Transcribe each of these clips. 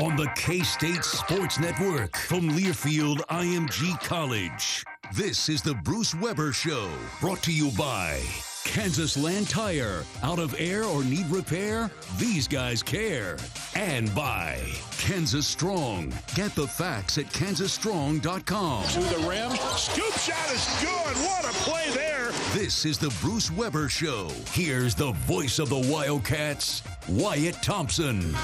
On the K State Sports Network from Learfield IMG College. This is the Bruce Weber Show, brought to you by Kansas Land Tire. Out of air or need repair? These guys care. And by Kansas Strong. Get the facts at kansasstrong.com. To the rim. Scoop shot is good. What a play there. This is the Bruce Weber Show. Here's the voice of the Wildcats, Wyatt Thompson.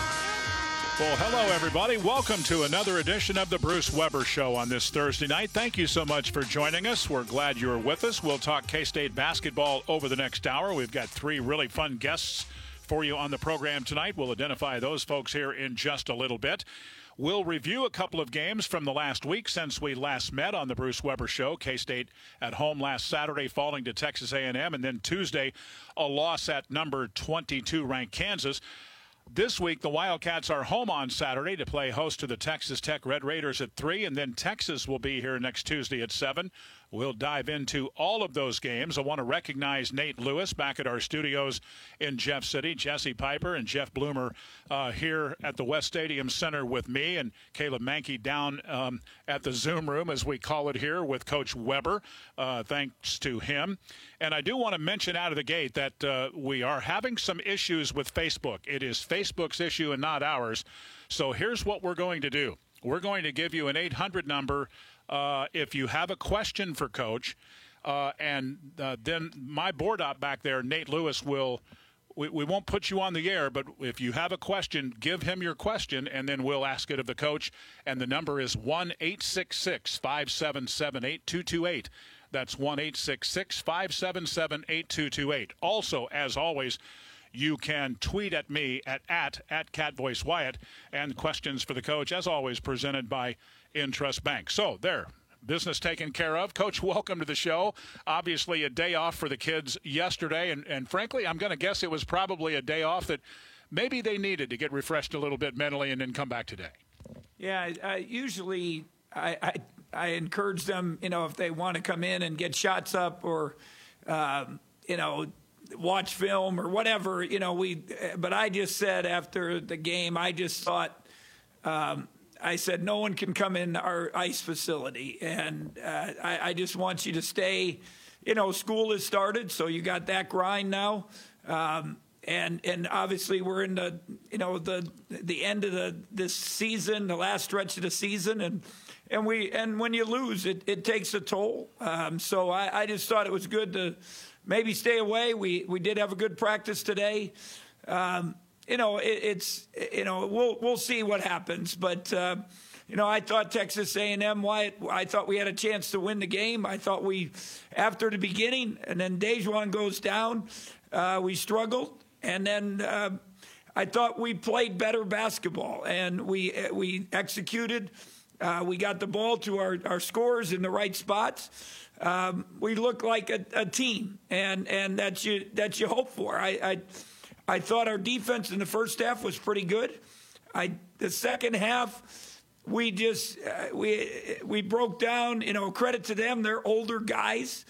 Well, hello, everybody. Welcome to another edition of the Bruce Weber Show on this Thursday night. Thank you so much for joining us. We're glad you're with us. We'll talk K State basketball over the next hour. We've got three really fun guests for you on the program tonight. We'll identify those folks here in just a little bit. We'll review a couple of games from the last week since we last met on the Bruce Weber Show. K-State at home last Saturday, falling to Texas A&M, and then Tuesday, a loss at number 22 ranked Kansas. This week, the Wildcats are home on Saturday to play host to the Texas Tech Red Raiders at 3, and then Texas will be here next Tuesday at 7. We'll dive into all of those games. I want to recognize Nate Lewis back at our studios in Jeff City, Jesse Piper and Jeff Bloomer uh, here at the West Stadium Center with me, and Caleb Mankey down um, at the Zoom room, as we call it here, with Coach Weber. Uh, thanks to him. And I do want to mention out of the gate that uh, we are having some issues with Facebook. It is Facebook's issue and not ours. So here's what we're going to do we're going to give you an 800 number uh, if you have a question for Coach, uh, and uh, then my board op back there, Nate Lewis, will. We, we won't put you on the air, but if you have a question, give him your question, and then we'll ask it of the coach. And the number is 1 866 577 8228. That's 1 866 577 8228. Also, as always, you can tweet at me at at, at CatVoiceWyatt and questions for the coach, as always, presented by Intrust Bank. So there, business taken care of. Coach, welcome to the show. Obviously, a day off for the kids yesterday, and, and frankly, I'm going to guess it was probably a day off that maybe they needed to get refreshed a little bit mentally and then come back today. Yeah, I, usually I, I, I encourage them, you know, if they want to come in and get shots up or, um, you know, watch film or whatever, you know, we. But I just said after the game, I just thought. Um, I said, no one can come in our ice facility. And uh, I, I, just want you to stay. You know, school has started, so you got that grind now. Um, and and obviously we're in the you know the the end of the this season, the last stretch of the season, and and we and when you lose, it, it takes a toll. Um, so I, I just thought it was good to maybe stay away. We we did have a good practice today. Um, you know, it, it's you know we'll we'll see what happens, but uh, you know, I thought Texas A&M. Why? I thought we had a chance to win the game. I thought we, after the beginning, and then DaJuan goes down, uh, we struggled, and then. Uh, I thought we played better basketball and we we executed. Uh, we got the ball to our, our scores in the right spots. Um, we looked like a, a, team, and and that's you that you hope for. I, I I thought our defense in the first half was pretty good. I the second half we just uh, we we broke down. You know, credit to them; they're older guys.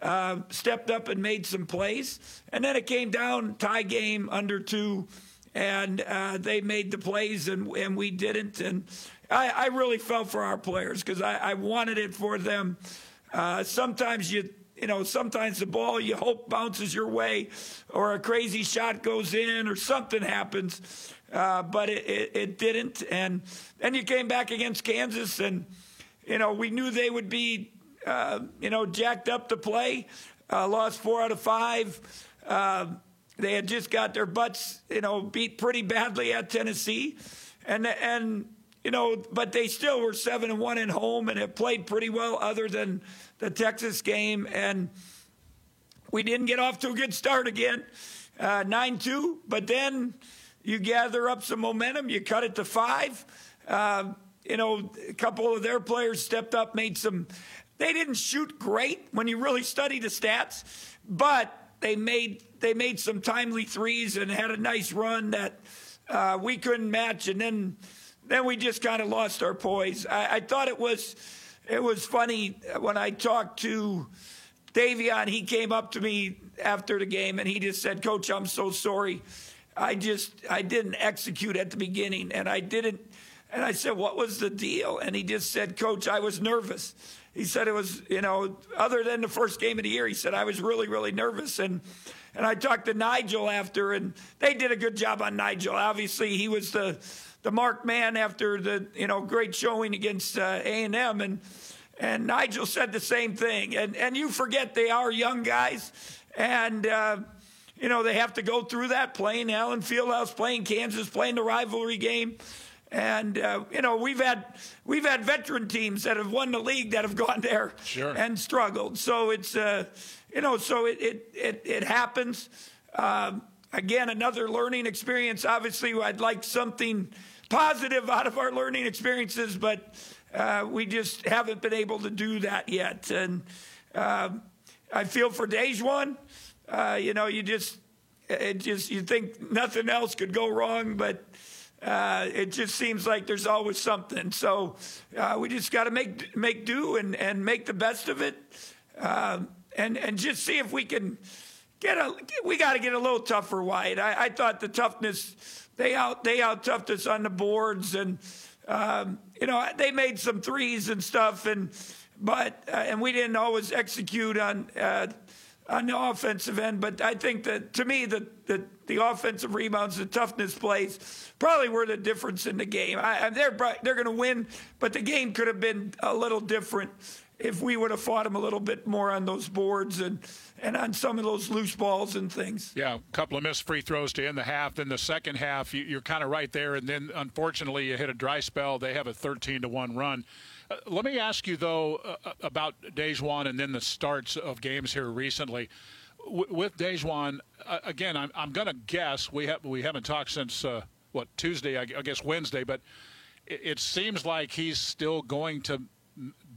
Uh, stepped up and made some plays, and then it came down tie game under two and uh, they made the plays and, and we didn't. And I, I really felt for our players because I, I, wanted it for them. Uh, sometimes you you know sometimes the ball you hope bounces your way, or a crazy shot goes in, or something happens, uh, but it, it, it didn't. And then you came back against Kansas, and you know we knew they would be uh, you know jacked up to play. Uh, lost four out of five. Uh, they had just got their butts, you know, beat pretty badly at Tennessee, and and you know, but they still were seven and one at home and have played pretty well, other than the Texas game. And we didn't get off to a good start again, uh, nine uh, two. But then you gather up some momentum, you cut it to five. Uh, you know, a couple of their players stepped up, made some. They didn't shoot great when you really study the stats, but they made they made some timely threes and had a nice run that uh, we couldn't match, and then then we just kind of lost our poise. I, I, thought it was it was funny when I talked to Davion. He came up to me after the game and he just said, "Coach, I'm so sorry. I just I didn't execute at the beginning, and I didn't." And I said, "What was the deal?" And he just said, "Coach, I was nervous." He said it was, you know, other than the first game of the year, he said I was really, really nervous and and I talked to Nigel after, and they did a good job on Nigel. Obviously, he was the the mark man after the you know great showing against uh, A and M, and and Nigel said the same thing. And and you forget they are young guys, and. Uh, you know, they have to go through that playing Allen Fieldhouse, playing Kansas, playing the rivalry game. And uh, you know we've had we've had veteran teams that have won the league that have gone there sure. and struggled. So it's uh, you know, so it it it, it happens. Um, again, another learning experience. Obviously, I'd like something positive out of our learning experiences, but uh, we just haven't been able to do that yet. And uh, I feel for DaJuan. Uh, you know, you just it just you think nothing else could go wrong, but. Uh, it just seems like there's always something. So uh, we just got to make make do and, and make the best of it. Um, and and just see if we can get a. We got to get a little tougher, Wyatt. I, I, thought the toughness they out they out toughed us on the boards, and um, you know they made some threes and stuff, and but uh, and we didn't always execute on. Uh, on the offensive end, but I think that to me the, the, the offensive rebounds, the toughness plays, probably were the difference in the game. I, they're they're going to win, but the game could have been a little different if we would have fought him a little bit more on those boards and and on some of those loose balls and things. Yeah, a couple of missed free throws to end the half. Then the second half, you, are kind of right there, and then unfortunately you hit a dry spell. They have a 13 to one run. Uh, let me ask you though uh, uh about DaJuan and then the starts of games here recently. W- with DaJuan, uh, again, I'm, I'm going to guess we have we haven't talked since uh, what Tuesday, I, guess Wednesday, but it seems like he's still going to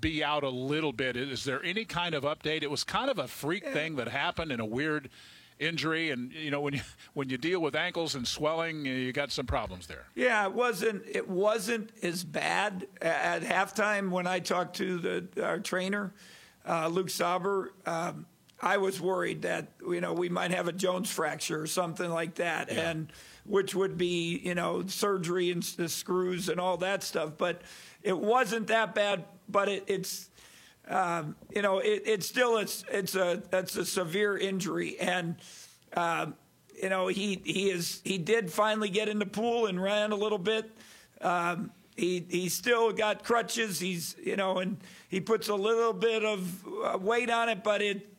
be out a little bit. Is there any kind of update? It was kind of a freak yeah. thing that happened in a weird injury and you know when you when you deal with ankles and swelling you got some problems there yeah it wasn't it wasn't as bad at halftime when i talked to the our trainer uh, luke sauber um, i was worried that you know we might have a jones fracture or something like that yeah. and which would be you know surgery and the screws and all that stuff but it wasn't that bad but it, it's um, you know it, it's still it's it's a it's a severe injury, and uh, you know he he is he did finally get in the pool and ran a little bit. Um, he he still got crutches. He's you know and he puts a little bit of uh, weight on it, but it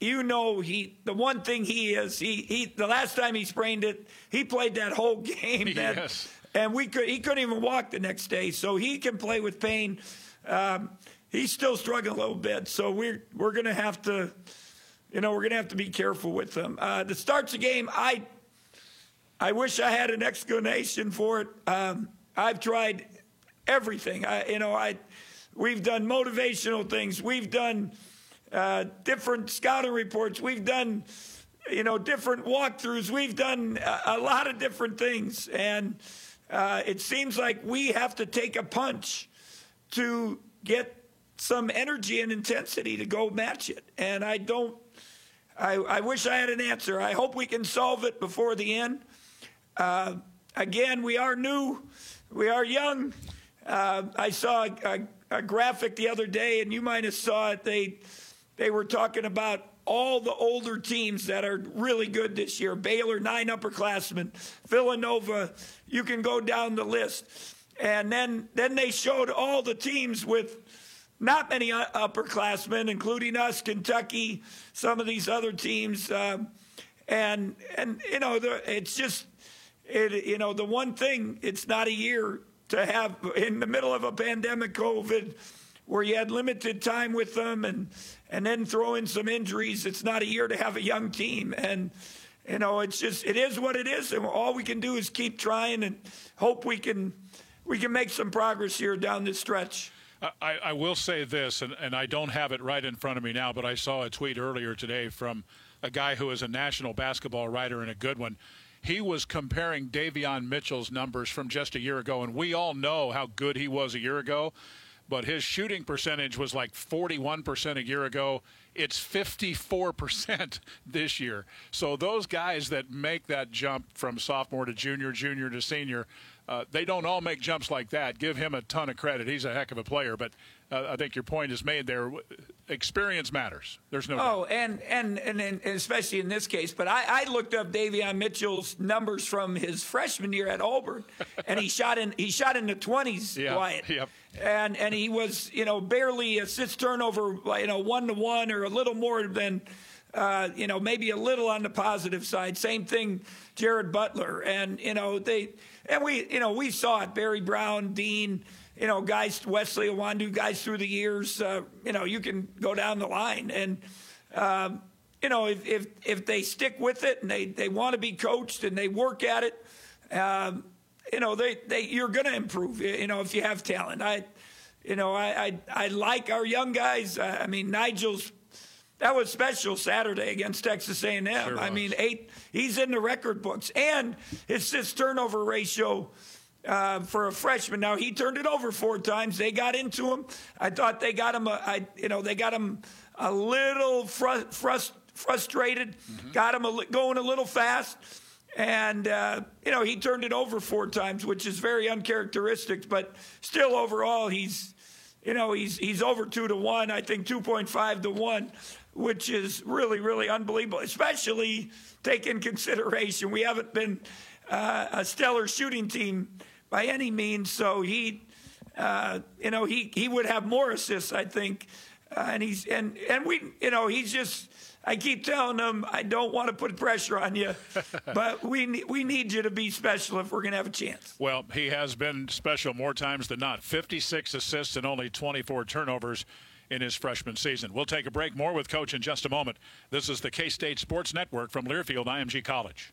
you know he the one thing he is he he the last time he sprained it he played that whole game that yes. and we could he couldn't even walk the next day, so he can play with pain. Um, he's still struggling a little bit, so we're we're gonna have to, you know, we're gonna have to be careful with him. Uh, the starts the game, I I wish I had an explanation for it. Um, I've tried everything. I, you know, I we've done motivational things. We've done uh, different scouting reports. We've done, you know, different walkthroughs. We've done a, a lot of different things, and uh, it seems like we have to take a punch to get some energy and intensity to go match it. And I don't. I, I wish I had an answer. I hope we can solve it before the end. Uh, again, we are new, we are young. Uh, I saw a, a, a, graphic the other day, and you might have saw it. They they were talking about all the older teams that are really good this year. Baylor, nine upperclassmen. Villanova, you can go down the list. And then then they showed all the teams with not many upperclassmen, including us, Kentucky, some of these other teams. Um, and and you know, the, it's just it, you know, the one thing, it's not a year to have in the middle of a pandemic, COVID, where you had limited time with them and, and then throw in some injuries. It's not a year to have a young team. And, you know, it's just, it is what it is. And all we can do is keep trying and hope we can, we can make some progress here down this stretch. I, I will say this, and, and I don't have it right in front of me now, but I saw a tweet earlier today from a guy who is a national basketball writer and a good one he was comparing Davion Mitchell's numbers from just a year ago, and we all know how good he was a year ago. But his shooting percentage was like 41% a year ago. It's 54% this year. So those guys that make that jump from sophomore to junior, junior to senior, uh, they don't all make jumps like that. Give him a ton of credit. He's a heck of a player, but uh, I think your point is made there. Experience matters. There's no. Oh, and, and, and and especially in this case. But I, I looked up Davion Mitchell's numbers from his freshman year at Auburn, and he shot in he shot in the twenties. Yeah, Wyatt. Yep. And and he was you know barely assist turnover you know one to one or a little more than. Uh, you know, maybe a little on the positive side. Same thing, Jared Butler, and you know they and we, you know, we saw it. Barry Brown, Dean, you know, guys, Wesley Iwundu, guys through the years. Uh, you know, you can go down the line, and um, you know, if, if if they stick with it and they they want to be coached and they work at it, um, you know, they they you're going to improve. You know, if you have talent, I, you know, I I, I like our young guys. I mean, Nigel's that was special Saturday against Texas A&M. Sure I mean, eight. He's in the record books, and it's this turnover ratio uh, for a freshman. Now he turned it over four times. They got into him. I thought they got him. A, I, you know, they got him a little fru- frust- frustrated. Mm-hmm. Got him a, going a little fast. And, uh, you know, he turned it over four times, which is very uncharacteristic, but still overall, he's, you know, he's, he's over two to one, I think 2.5 to one which is really, really unbelievable, especially taking consideration we haven't been uh, a stellar shooting team by any means. So he, uh, you know, he, he would have more assists, I think. Uh, and he's and and we, you know, he's just. I keep telling him I don't want to put pressure on you, but we we need you to be special if we're going to have a chance. Well, he has been special more times than not. 56 assists and only 24 turnovers in his freshman season. We'll take a break. More with Coach in just a moment. This is the K State Sports Network from Learfield IMG College.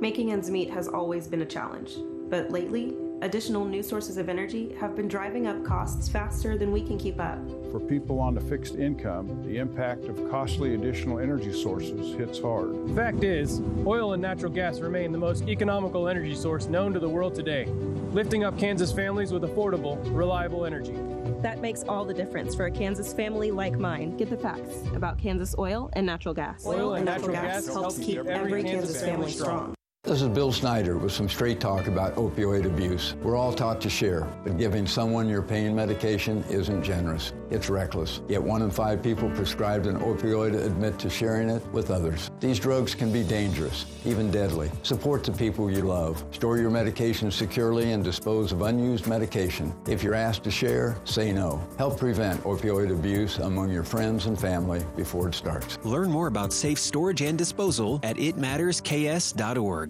Making ends meet has always been a challenge, but lately, additional new sources of energy have been driving up costs faster than we can keep up. For people on a fixed income, the impact of costly additional energy sources hits hard. The fact is, oil and natural gas remain the most economical energy source known to the world today, lifting up Kansas families with affordable, reliable energy. That makes all the difference for a Kansas family like mine. Get the facts about Kansas oil and natural gas. Oil and natural gas helps keep every Kansas family strong. This is Bill Snyder with some straight talk about opioid abuse. We're all taught to share, but giving someone your pain medication isn't generous. It's reckless. Yet one in five people prescribed an opioid admit to sharing it with others. These drugs can be dangerous, even deadly. Support the people you love. Store your medication securely and dispose of unused medication. If you're asked to share, say no. Help prevent opioid abuse among your friends and family before it starts. Learn more about safe storage and disposal at itmattersks.org.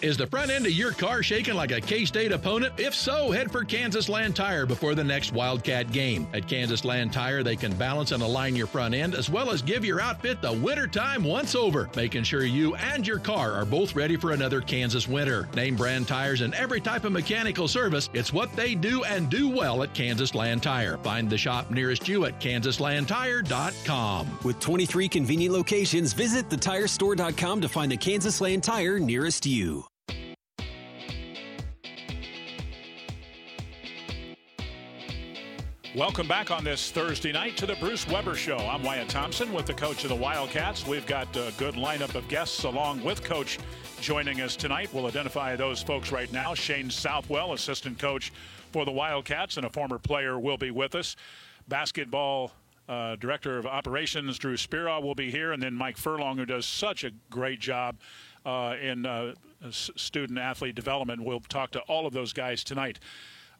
Is the front end of your car shaking like a K State opponent? If so, head for Kansas Land Tire before the next Wildcat game. At Kansas Land Tire, they can balance and align your front end as well as give your outfit the wintertime once over, making sure you and your car are both ready for another Kansas winter. Name brand tires and every type of mechanical service. It's what they do and do well at Kansas Land Tire. Find the shop nearest you at kansaslandtire.com. With 23 convenient locations, visit thetirestore.com to find the Kansas Land Tire nearest you. Welcome back on this Thursday night to the Bruce Weber Show. I'm Wyatt Thompson with the coach of the Wildcats. We've got a good lineup of guests along with Coach joining us tonight. We'll identify those folks right now. Shane Southwell, assistant coach for the Wildcats, and a former player will be with us. Basketball uh, director of operations Drew Speraw will be here, and then Mike Furlong, who does such a great job uh, in uh, student athlete development. We'll talk to all of those guys tonight.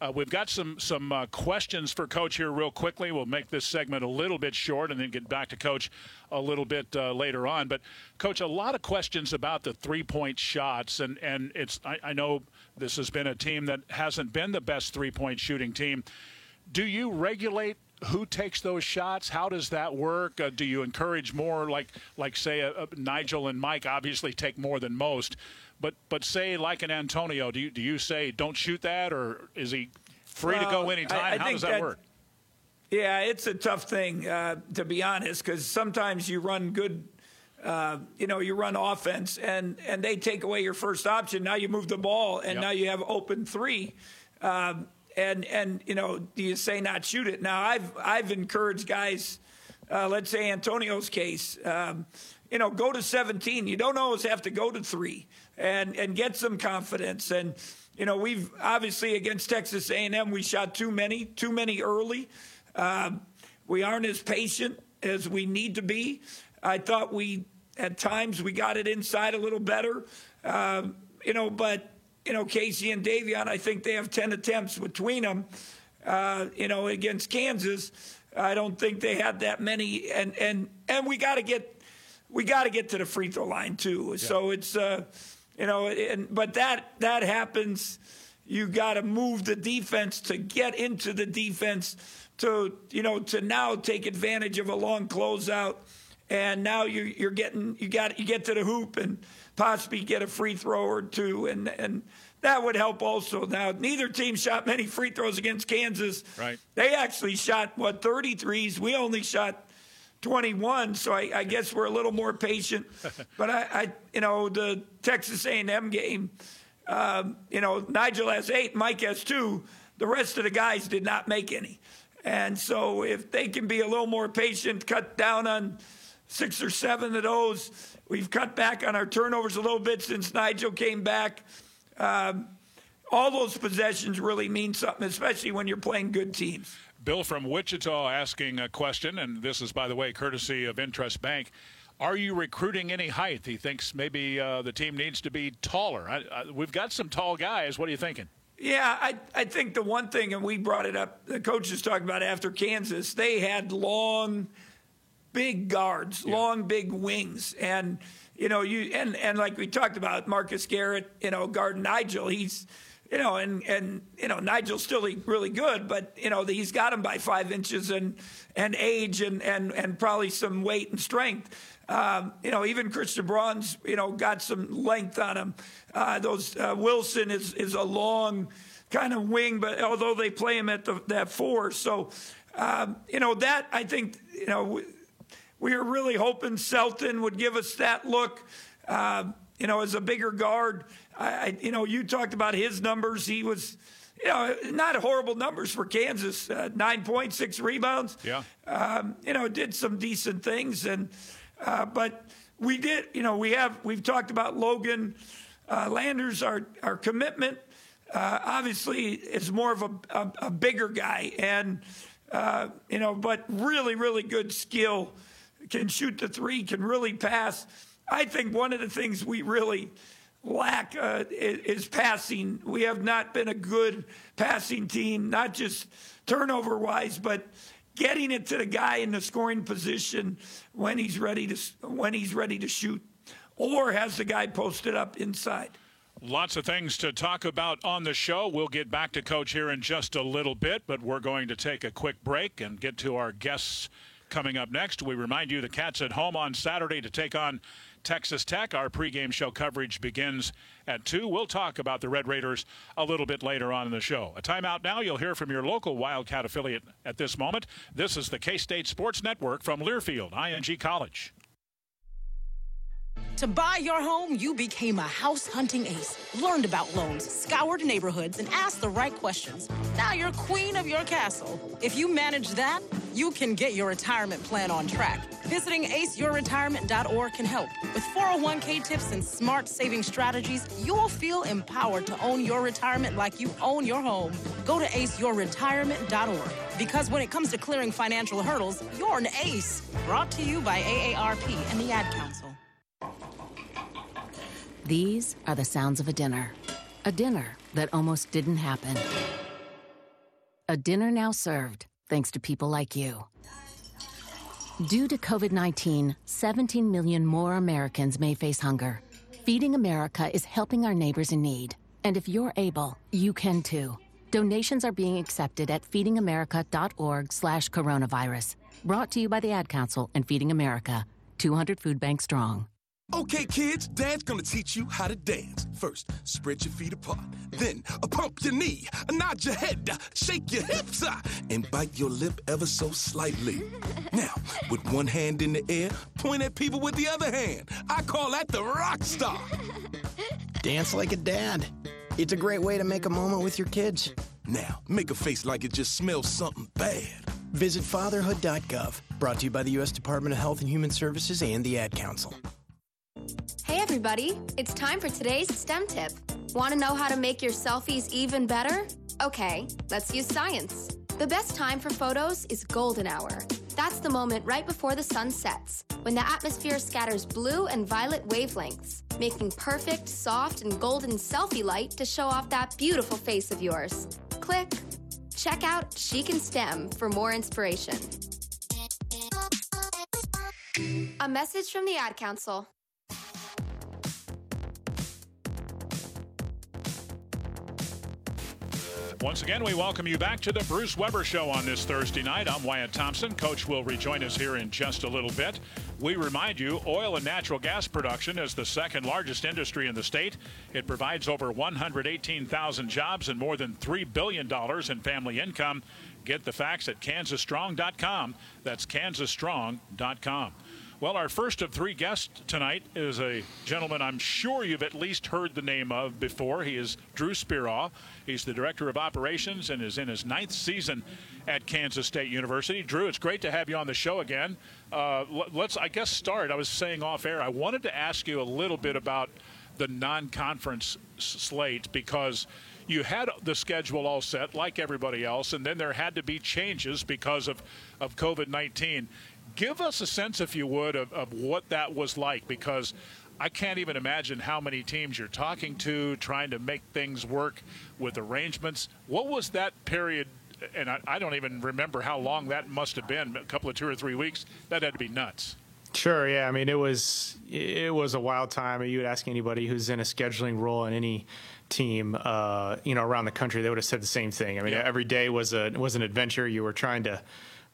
Uh, we've got some some uh, questions for Coach here, real quickly. We'll make this segment a little bit short, and then get back to Coach a little bit uh, later on. But Coach, a lot of questions about the three point shots, and and it's I, I know this has been a team that hasn't been the best three point shooting team. Do you regulate who takes those shots? How does that work? Uh, do you encourage more, like like say uh, Nigel and Mike obviously take more than most, but but say like an Antonio, do you do you say don't shoot that, or is he free well, to go anytime? I, I How does that, that, work? Yeah, it's a tough thing uh, to be honest, because sometimes you run good. Uh, you know, you run offense, and and they take away your first option. Now you move the ball, and Yep. now you have open three. Um, and and you know, do you say not shoot it? Now I've I've encouraged guys. Uh, let's say Antonio's case. Um, you know, go to 17. You don't always have to go to three, and and get some confidence. And you know, we've obviously against Texas A&M, we shot too many, too many early. Um, we aren't as patient as we need to be. I thought we at times we got it inside a little better. Um, you know, but you know, Casey and Davion, I think they have 10 attempts between them. Uh, you know, against Kansas, I don't think they had that many. And and and we got to get we got to get to the free throw line too. So it's uh, you know, and but that that happens. You got to move the defense to get into the defense to you know to now take advantage of a long closeout, and now you you're getting you got you get to the hoop and possibly get a free throw or two, and and that would help also. Now neither team shot many free throws against Kansas. Right. They actually shot what 33s. We only shot 21, so I, I guess we're a little more patient. but I, I, you know, the Texas A&M game, um, you know, Nigel has eight, Mike has two. The rest of the guys did not make any. And so if they can be a little more patient, cut down on six or seven of those, we've cut back on our turnovers a little bit since Nigel came back. Um, all those possessions really mean something, especially when you're playing good teams. Bill from Wichita asking a question, and this is, by the way, courtesy of Intrust Bank. Are you recruiting any height? He thinks maybe uh, the team needs to be taller. I, I, we've got some tall guys. What are you thinking? Yeah, I, I think the one thing, and we brought it up, the coaches talked about after Kansas, they had long, big guards, long, big wings. And, you know, you and, and like we talked about, Marcus Garrett, you know, guarding Nigel, he's, you know, and, and you know, Nigel's still really good, but, you know, he's got him by five inches and, and age and, and, and probably some weight and strength. Um, you know, even Christian Braun's, you know, got some length on him. Uh, those uh, Wilson is is a long kind of wing, but although they play him at the, that four, so um, you know that I think you know we, we were really hoping Selton would give us that look. Uh, you know, as a bigger guard, I, I you know you talked about his numbers. He was. You know, not horrible numbers for Kansas. Uh, nine points, six rebounds. Yeah. Um, you know, did some decent things, and uh, but we did. You know, we have we've talked about Logan. Uh, Landers, our, our commitment, uh, obviously, is more of a, a, a bigger guy, and uh, you know, but really, really good skill. Can shoot the three, can really pass. I think one of the things we really lack uh, is, passing. We have not been a good passing team, not just turnover wise, but getting it to the guy in the scoring position when he's ready to when he's ready to shoot, or has the guy posted up inside. Lots of things to talk about on the show. We'll get back to Coach here in just a little bit, but we're going to take a quick break and get to our guests coming up next. We remind you the Cats at home on Saturday to take on Texas Tech. Our pregame show coverage begins at 2. We'll talk about the Red Raiders a little bit later on in the show. A timeout now. You'll hear from your local Wildcat affiliate at this moment. This is the K State Sports Network from Learfield, IMG College. To buy your home, you became a house hunting ace, learned about loans, scoured neighborhoods, and asked the right questions. Now you're queen of your castle. If you manage that, you can get your retirement plan on track. Visiting aceyourretirement.org can help. With 401k tips and smart saving strategies, you will feel empowered to own your retirement like you own your home. Go to aceyourretirement.org because when it comes to clearing financial hurdles, you're an ace. Brought to you by AARP and the Ad Council. These are the sounds of a dinner. A dinner that almost didn't happen. A dinner now served, thanks to people like you. Due to COVID 19, 17 million more Americans may face hunger. Feeding America is helping our neighbors in need. And if you're able, you can too. Donations are being accepted at feedingamerica.org slash coronavirus. Brought to you by the Ad Council and Feeding America, 200 food banks strong. Okay, kids, Dad's gonna teach you how to dance. First, spread your feet apart. Then, pump your knee, nod your head, shake your hips, and bite your lip ever so slightly. Now, with one hand in the air, point at people with the other hand. I call that the rock star. Dance like a dad. It's a great way to make a moment with your kids. Now, make a face like it just smells something bad. Visit fatherhood.gov. Brought to you by the U.S. Department of Health and Human Services and the Ad Council. Hey everybody, it's time for today's STEM tip. Want to know how to make your selfies even better? Okay, let's use science. The best time for photos is golden hour. That's the moment right before the sun sets, when the atmosphere scatters blue and violet wavelengths, making perfect, soft, and golden selfie light to show off that beautiful face of yours. Click. Check out She Can STEM for more inspiration. A message from the Ad Council. Once again, we welcome you back to the Bruce Weber Show on this Thursday night. I'm Wyatt Thompson. Coach will rejoin us here in just a little bit. We remind you, oil and natural gas production is the second largest industry in the state. It provides over 118,000 jobs and more than $3 billion in family income. Get the facts at kansasstrong.com. That's kansasstrong.com. Well, our first of three guests tonight is a gentleman I'm sure you've at least heard the name of before. He is Drew Speraw. He's the director of operations and is in his ninth season at Kansas State University. Drew, it's great to have you on the show again. Uh, let's, I guess, start. I was saying off air, I wanted to ask you a little bit about the non conference slate because you had the schedule all set like everybody else, and then there had to be changes because of, of COVID 19 give us a sense, if you would, of, of what that was like because I can't even imagine how many teams you're talking to, trying to make things work with arrangements. What was that period? And I, I, don't even remember how long that must have been a couple of two or three weeks. That had to be nuts. Sure, yeah. I mean, it was it was a wild time. You would ask anybody who's in a scheduling role in any team, uh, you know, around the country, they would have said the same thing. I mean, yeah. every day was a was an adventure. You were trying to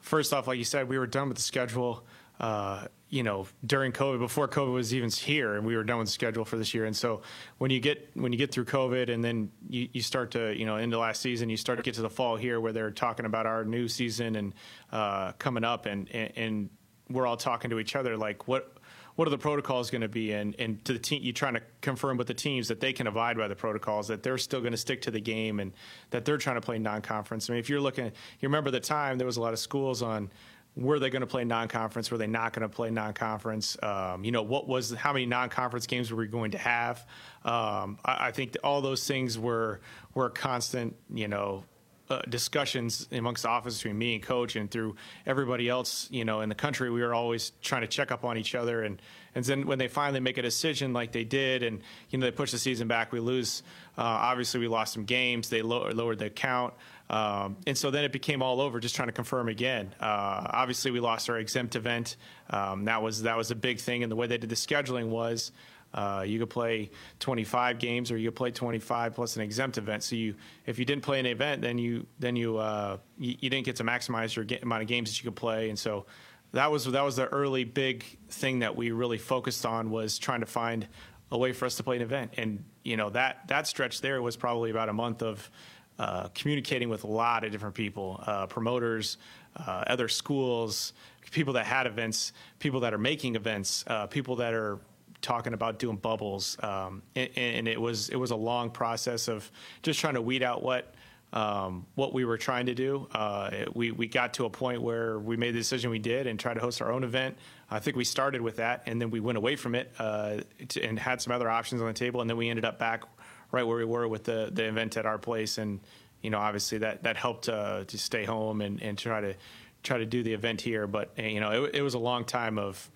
first off, like you said, we were done with the schedule. Uh, you know, during COVID, before COVID was even here, and we were done with the schedule for this year. And so, when you get when you get through COVID, and then you, you start to you know into last season, you start to get to the fall here, where they're talking about our new season and uh, coming up, and, and and we're all talking to each other like what what are the protocols going to be and, and to the team you're trying to confirm with the teams that they can abide by the protocols that they're still going to stick to the game and that they're trying to play non-conference i mean if you're looking you remember the time there was a lot of schools on were they going to play non-conference? Were they not going to play non-conference? Um, you know, what was how many non-conference games were we going to have? Um, I, I, think all those things were were constant. You know, uh, discussions amongst the office between me and coach and through everybody else, you know, in the country, we were always trying to check up on each other. And, and then when they finally make a decision like they did, and, you know, they push the season back, we lose. Uh, obviously, we lost some games. They low, lowered the count. Um, and so then it became all over, just trying to confirm again. Uh, obviously, we lost our exempt event. Um, that was that was a big thing, and the way they did the scheduling was uh, you could play 25 games, or you could play 25 plus an exempt event. So you, if you didn't play an event, then you then you uh, you, you, didn't get to maximize your amount of games that you could play. And so that was that was the early big thing that we really focused on was trying to find a way for us to play an event. And you know that that stretch there was probably about a month of uh, communicating with a lot of different people, uh, promoters, uh, other schools, people that had events, people that are making events, uh, people that are talking about doing bubbles, um, and, and, it was it was a long process of just trying to weed out what um, what we were trying to do. Uh, we we got to a point where we made the decision we did and tried to host our own event. I think we started with that, and then we went away from it uh, to, and had some other options on the table, and then we ended up back right where we were with the the event at our place, and you know obviously that that helped uh, to stay home and, and try to try to do the event here. But you know it, it was a long time of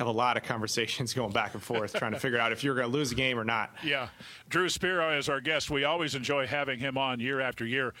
have a lot of conversations going back and forth trying to figure out if you're going to lose a game or not. Yeah. Drew Speraw is our guest. We always enjoy having him on year after year.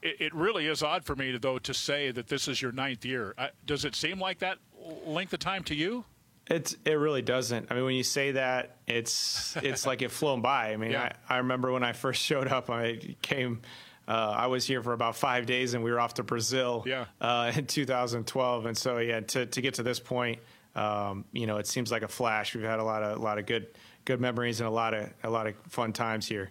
It, it really is odd for me, though, to say that this is your ninth year. Uh, does it seem like that length of time to you? It's it really doesn't. I mean, when you say that, it's it's like it flown by. I mean, yeah. I, I remember when I first showed up, I came. Uh, I was here for about five days, and we were off to Brazil yeah. uh, in 2012. And so, yeah, to to get to this point, um, you know, it seems like a flash. We've had a lot of a lot of good good memories and a lot of a lot of fun times here.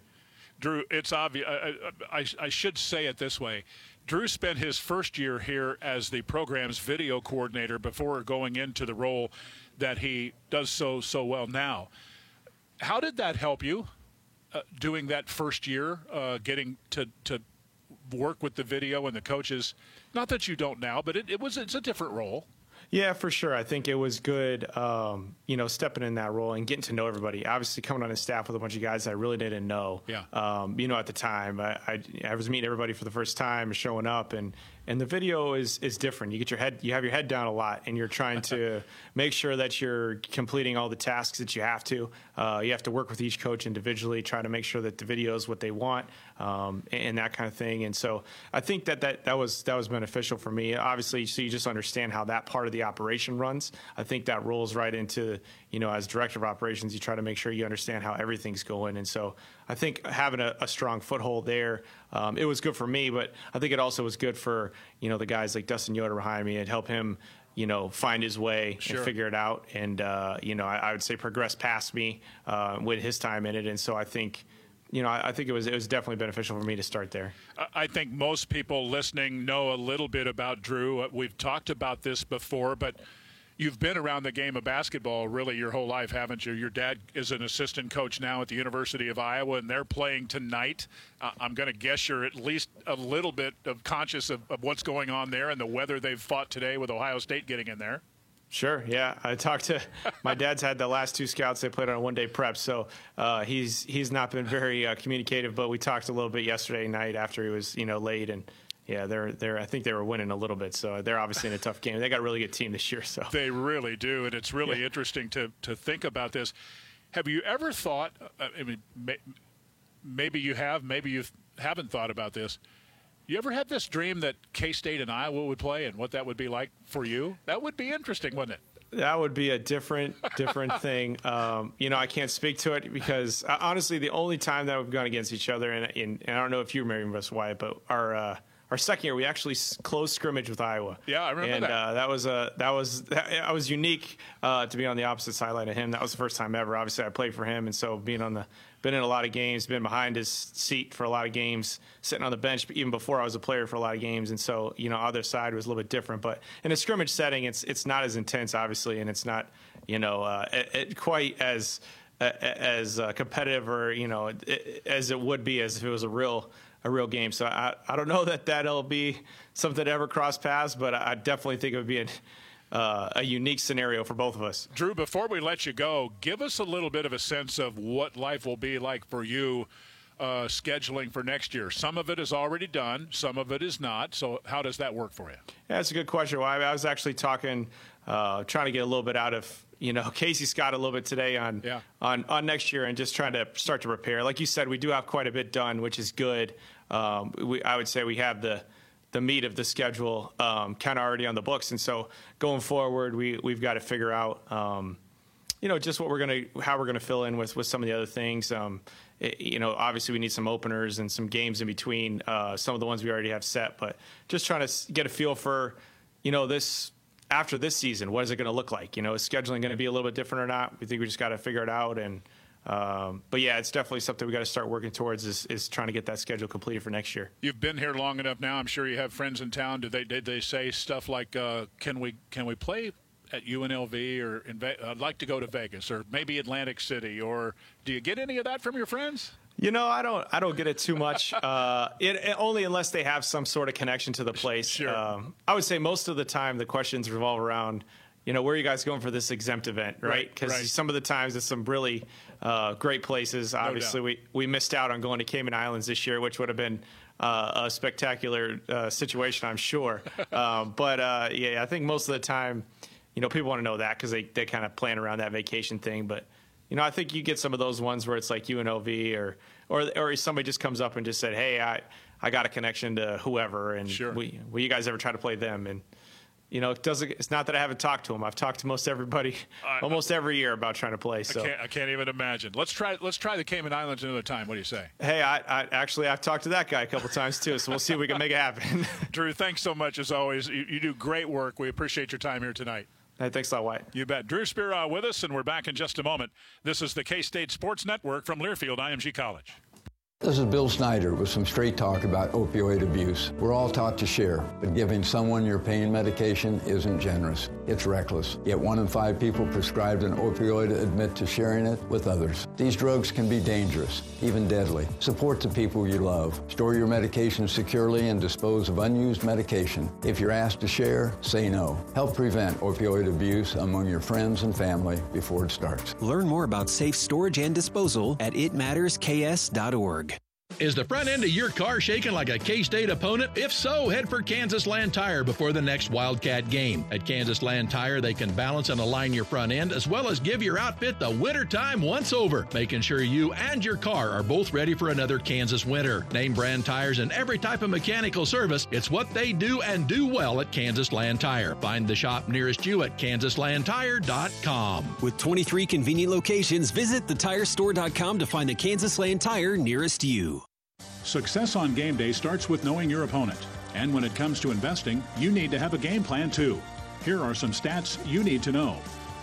Drew, it's obvious. I, I, I, should say it this way. Drew spent his first year here as the program's video coordinator before going into the role that he does so so well now. How did that help you uh, doing that first year, uh, getting to to work with the video and the coaches? Not that you don't now, but it, it was it's a different role. Yeah, for sure. I think it was good, um, you know, stepping in that role and getting to know everybody. Obviously, coming on a staff with a bunch of guys I really didn't know. Yeah. Um, you know, at the time, I, I, I was meeting everybody for the first time, showing up, and and the video is is different. You get your head, you have your head down a lot, and you're trying to make sure that you're completing all the tasks that you have to. Uh, you have to work with each coach individually, try to make sure that the video is what they want, um, and that kind of thing. And so I think that, that that was that was beneficial for me. Obviously, so you just understand how that part of the operation runs. I think that rolls right into you know as director of operations, you try to make sure you understand how everything's going. And so I think having a, a strong foothold there, um, it was good for me, but I think it also was good for you know the guys like Dustin Yoder behind me. It helped him you know find his way sure. and figure it out, and uh, you know I, I, would say progress past me uh, with his time in it. And so I think you know, I, I, think it was it was definitely beneficial for me to start there. I think most people listening know a little bit about Drew. We've talked about this before, but you've been around the game of basketball really your whole life, haven't you? Your dad is an assistant coach now at the University of Iowa, and they're playing tonight. Uh, I'm going to guess you're at least a little bit of conscious of, of what's going on there and the weather they've fought today with Ohio State getting in there. Sure. Yeah, I talked to my dad's had the last two scouts they played on a one day prep, so uh, he's he's not been very uh, communicative. But we talked a little bit yesterday night after he was you know late and yeah, they're they're. I think they were winning a little bit, so they're obviously in a tough game. They got a really good team this year, so they really do, and it's really yeah. interesting to to think about this. Have you ever thought? Uh, I mean, may, maybe you have, maybe you haven't thought about this. You ever had this dream that K State and Iowa would play, and what that would be like for you? That would be interesting, wouldn't it? That would be a different, different thing. Um, you know, I can't speak to it because uh, honestly, the only time that we've gone against each other, and, and, and I don't know if you remember this, Wyatt, but our uh, our second year, we actually closed scrimmage with Iowa. Yeah, I remember and, that. Uh, that was a that was that, I was unique uh, to be on the opposite sideline of him. That was the first time ever. Obviously, I played for him, and so being on the been in a lot of games, been behind his seat for a lot of games, sitting on the bench even before I was a player for a lot of games, and so you know, other side was a little bit different. But in a scrimmage setting, it's it's not as intense, obviously, and it's not you know uh, it, it quite as as uh, competitive or you know as it would be as if it was a real a real game. So I, I don't know that that'll be something that ever cross paths, but I definitely think it would be an, uh, a unique scenario for both of us. Drew, before we let you go, give us a little bit of a sense of what life will be like for you. Uh, scheduling for next year. Some of it is already done, some of it is not. So, how does that work for you? Yeah, that's a good question. Well, I, I was actually talking, uh, trying to get a little bit out of you know Casey Scott a little bit today on yeah. on on next year and just trying to start to prepare. Like you said, we do have quite a bit done, which is good. Um, we, I would say we have the the meat of the schedule um, kind of already on the books, and so going forward, we we've got to figure out. Um, you know, just what we're gonna, how we're gonna fill in with with some of the other things. Um, it, you know, obviously we need some openers and some games in between uh, some of the ones we already have set, but just trying to get a feel for, you know, this after this season, what is it going to look like? You know, is scheduling going to be a little bit different or not? We think we just got to figure it out. And um, but yeah, it's definitely something we got to start working towards is, is trying to get that schedule completed for next year. You've been here long enough now. I'm sure you have friends in town. Did they did they say stuff like, uh, "Can we can we play at UNLV or in I'd like to go to Vegas or maybe Atlantic City or do you get any of that from your friends? You know, I don't. I don't get it too much. Uh, it, it, only unless they have some sort of connection to the place. Sure. Um, I would say most of the time the questions revolve around, you know, where are you guys going for this exempt event, right? Because Right, right. some of the times it's some really uh, great places. Obviously, we we missed out on going to Cayman Islands this year, which would have been. Uh, a spectacular uh, situation, I'm sure. um, but uh, yeah, I think most of the time, you know, people want to know that because they, they kind of plan around that vacation thing. But you know, I think you get some of those ones where it's like UNLV or or or somebody just comes up and just said, "Hey, I I got a connection to whoever, and Sure. we, will you guys ever try to play them?" And you know, it doesn't. It's not that I haven't talked to him. I've talked to most everybody almost every year about trying to play. So I can't, I can't even imagine. Let's try let's try the Cayman Islands another time. What do you say? hey, I, I actually I've talked to that guy a couple times too. So we'll see if we can make it happen. Drew, thanks so much as always. You, you do great work. We appreciate your time here tonight. Hey, thanks a lot, Wyatt. You bet. Drew Speraw with us, and we're back in just a moment. This is the K State Sports Network from Learfield IMG College. This is Bill Snyder with some straight talk about opioid abuse. We're all taught to share, but giving someone your pain medication isn't generous. It's reckless. Yet one in five people prescribed an opioid admit to sharing it with others. These drugs can be dangerous, even deadly. Support the people you love. Store your medication securely and dispose of unused medication. If you're asked to share, say no. Help prevent opioid abuse among your friends and family before it starts. Learn more about safe storage and disposal at itmattersks.org. Is the front end of your car shaking like a K State opponent? If so, head for Kansas Land Tire before the next Wildcat game. At Kansas Land Tire, they can balance and align your front end as well as give your outfit the wintertime once over, making sure you and your car are both ready for another Kansas winter. Name brand tires and every type of mechanical service. It's what they do and do well at Kansas Land Tire. Find the shop nearest you at kansaslandtire.com. With 23 convenient locations, visit thetirestore.com to find the Kansas Land Tire nearest you. Success on game day starts with knowing your opponent. And when it comes to investing, you need to have a game plan too. Here are some stats you need to know.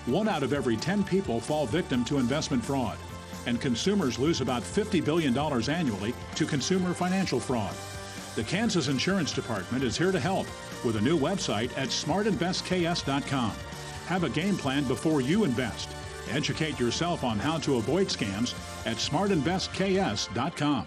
One out of every 10 people fall victim to investment fraud, and consumers lose about $50 billion annually to consumer financial fraud. The Kansas Insurance Department is here to help with a new website at smartinvestks.com. Have a game plan before you invest. Educate yourself on how to avoid scams at smartinvestks.com.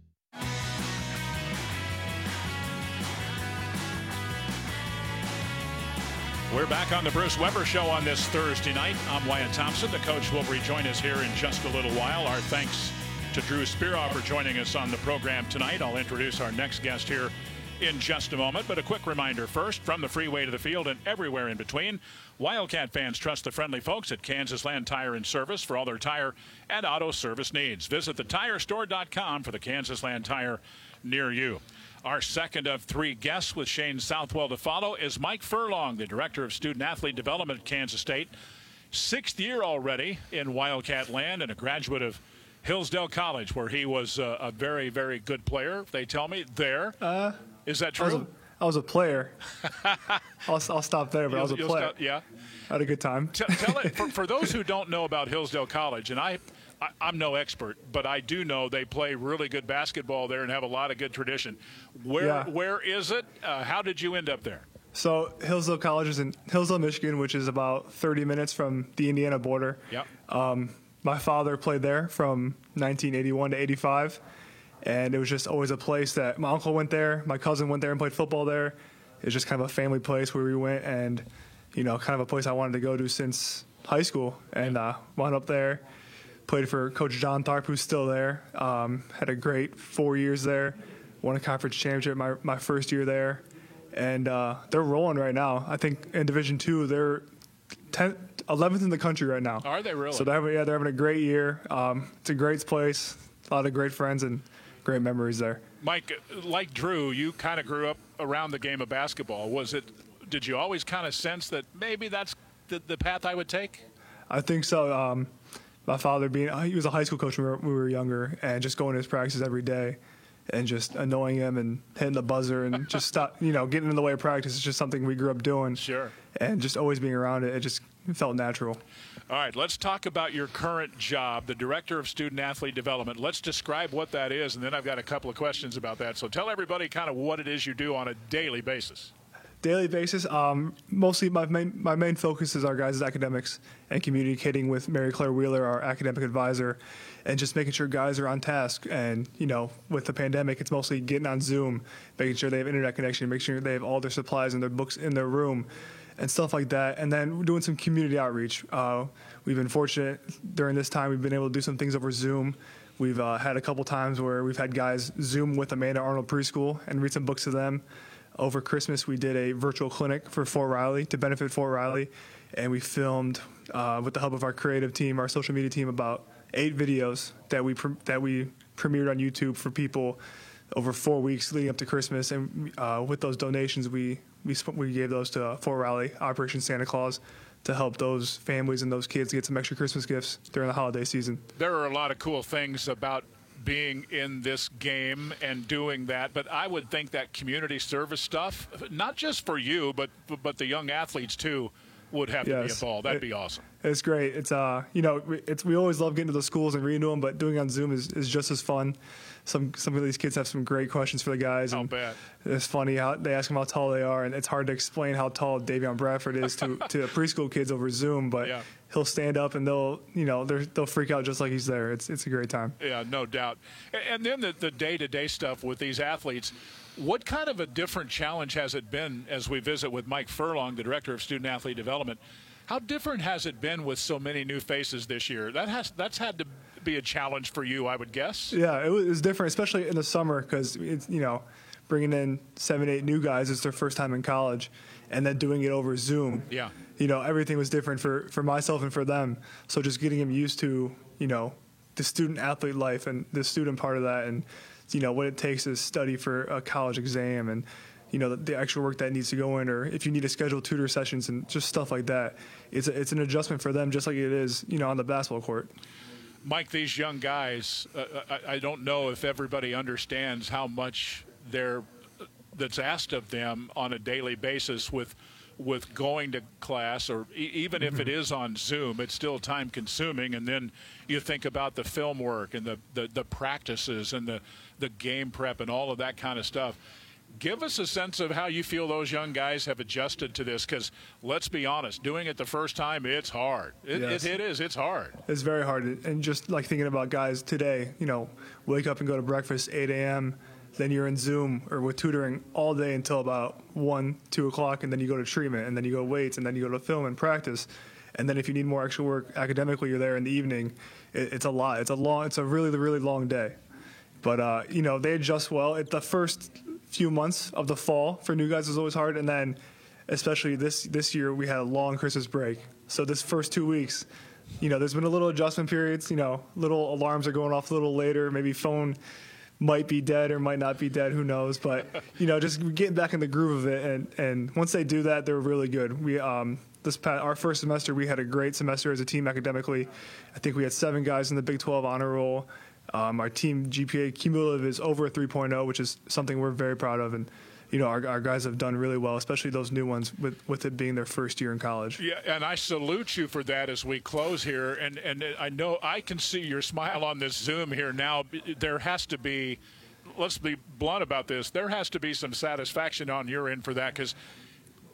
We're back on the Bruce Weber Show on this Thursday night. I'm Wyatt Thompson. The coach will rejoin us here in just a little while. Our thanks to Drew Speraw for joining us on the program tonight. I'll introduce our next guest here in just a moment. But a quick reminder first from the freeway to the field and everywhere in between. Wildcat fans trust the friendly folks at Kansas Land Tire and Service for all their tire and auto service needs. Visit thetirestore.com for the Kansas Land Tire near you. Our second of three guests with Shane Southwell to follow is Mike Furlong, the Director of Student Athlete Development at Kansas State. Sixth year already in Wildcat land and a graduate of Hillsdale College, where he was uh, a very, very good player. They tell me there. Uh, Is that true? a, I was a player. I'll, I'll stop there, but I was a You'll- you'll player. stop- yeah. I had a good time. T- tell it for, for those who don't know about Hillsdale College, and I, I, I'm no expert, but I do know they play really good basketball there and have a lot of good tradition. Where Yeah. where is it? Uh, how did you end up there? So Hillsdale College is in Hillsdale, Michigan, which is about 30 minutes from the Indiana border. Yep. Um, my father played there from 1981 to 85, and it was just always a place that my uncle went there, my cousin went there and played football there. It was just kind of a family place where we went, and you know, kind of a place I wanted to go to since high school, and uh, wound up there. Played for Coach John Tharp, who's still there. Um, had a great four years there. Won a conference championship my, my first year there, and uh, they're rolling right now. I think in Division Two, they're 10th, 11th in the country right now. Are they really? So they're having, yeah, they're having a great year. Um, it's a great place, a lot of great friends and great memories there. Mike, like Drew, you kind of grew up around the game of basketball. Was it? Did you always kind of sense that maybe that's the, the path I would take? I think so. Um, my father being, uh, he was a high school coach when we were, when we were younger, and just going to his practices every day, and just annoying him and hitting the buzzer and just stop, you know, getting in the way of practice. It's just something we grew up doing. Sure. And just always being around it, it just felt natural. All right, let's talk about your current job, the Director of Student Athlete Development. Let's describe what that is, and then I've got a couple of questions about that. So tell everybody kind of what it is you do on a daily basis. Daily basis. Um, mostly, my main my main focus is our guys' academics and communicating with Mary Claire Wheeler, our academic advisor, and just making sure guys are on task. And you know, with the pandemic, it's mostly getting on Zoom, making sure they have internet connection, making sure they have all their supplies and their books in their room. And stuff like that, and then doing some community outreach. Uh, we've been fortunate during this time; we've been able to do some things over Zoom. We've uh, had a couple times where we've had guys Zoom with Amanda Arnold Preschool and read some books to them. Over Christmas, we did a virtual clinic for Fort Riley to benefit Fort Riley, and we filmed uh, with the help of our creative team, our social media team, about eight videos that we pre- that we premiered on YouTube for people over four weeks leading up to Christmas. And uh, with those donations, we we sp- we gave those to Fort Riley Operation Santa Claus to help those families and those kids get some extra Christmas gifts during the holiday season. There are a lot of cool things about being in this game and doing that, but I would think that community service stuff, not just for you, but but the young athletes too, would have to be a ball. That'd It- be awesome. It's great. It's uh, you know, it's we always love getting to the schools and reading to them, but doing on Zoom is, is just as fun. Some some of these kids have some great questions for the guys. I'll and bet. It's funny how they ask them how tall they are, and it's hard to explain how tall Davion Bradford is to to preschool kids over Zoom. But Yeah. he'll stand up and they'll you know they'll freak out just like he's there. It's it's a great time. Yeah, no doubt. A- And then the, the day-to-day stuff with these athletes. What kind of a different challenge has it been as we visit with Mike Furlong, the director of student athlete development? How different has it been with so many new faces this year? That has that's had to be a challenge for you, I would guess. Yeah, it was, different, especially in the summer because it's you know bringing in seven, eight new guys. It's their first time in college, and then doing it over Zoom. Yeah. You know, everything was different for for myself and for them. So just getting them used to you know the student athlete life and the student part of that, and you know what it takes to study for a college exam and. You know the, the extra work that needs to go in, or if you need to schedule tutor sessions and just stuff like that, it's a, it's an adjustment for them, just like it is, you know, on the basketball court. Mike, these young guys, uh, I, I don't know if everybody understands how much they're that's asked of them on a daily basis with with going to class or e- even if it is on Zoom, it's still time consuming. And then you think about the film work and the, the, the practices and the, the game prep and all of that kind of stuff. Give us a sense of how you feel those young guys have adjusted to this because let's be honest, doing it the first time, it's hard. It, Yes. it, it is. It's hard. It's very hard. And just like thinking about guys today, you know, wake up and go to breakfast 8 a.m., then you're in Zoom or with tutoring all day until about 1, 2 o'clock, and then you go to treatment, and then you go to weights, and then you go to film and practice. And then if you need more extra work academically, you're there in the evening. It, it's a lot. It's a long. It's a really, really long day. But uh, you know, they adjust well. It, the first few months of the fall for new guys is always hard, and then especially this this year we had a long Christmas break. So this first two weeks, you know, there's been a little adjustment periods. You know, little alarms are going off a little later. Maybe phone might be dead or might not be dead. Who knows? But you know, just getting back in the groove of it, and and once they do that, they're really good. We um this past, our first semester we had a great semester as a team academically. I think we had seven guys in the Big 12 honor roll. Um, our team GPA cumulative is over 3.0, which is something we're very proud of, and you know, our, our guys have done really well, especially those new ones with, with it being their first year in college. Yeah, and I salute you for that as we close here. And, and I know I can see your smile on this Zoom here now. There has to be, let's be blunt about this, there has to be some satisfaction on your end for that because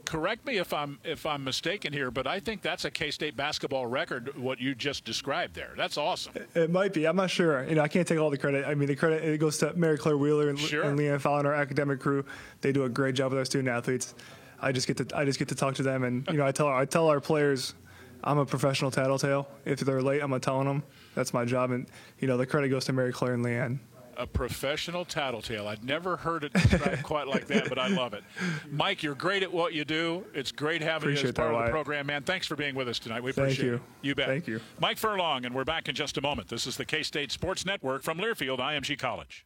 correct me if I'm if I'm mistaken here, but I think that's a K State basketball record. What you just described there, that's awesome. It might be. I'm not sure. You know, I can't take all the credit. I mean, the credit it goes to Mary Claire Wheeler and, sure. and Leanne Fallon, our academic crew. They do a great job with our student athletes. I just get to I just get to talk to them, and you know, I tell I tell our players. I'm a professional tattletale. If they're late, I'm telling them. That's my job, and you know the credit goes to Mary Claire and Leanne a professional tattletale. I'd never heard it described quite like that, but I love it. Mike, you're great at what you do. It's great having appreciate you as part of the program, man. Thanks for being with us tonight. We Thank appreciate you. it. You bet. Thank you. Mike Furlong, and we're back in just a moment. This is the K State Sports Network from Learfield IMG College.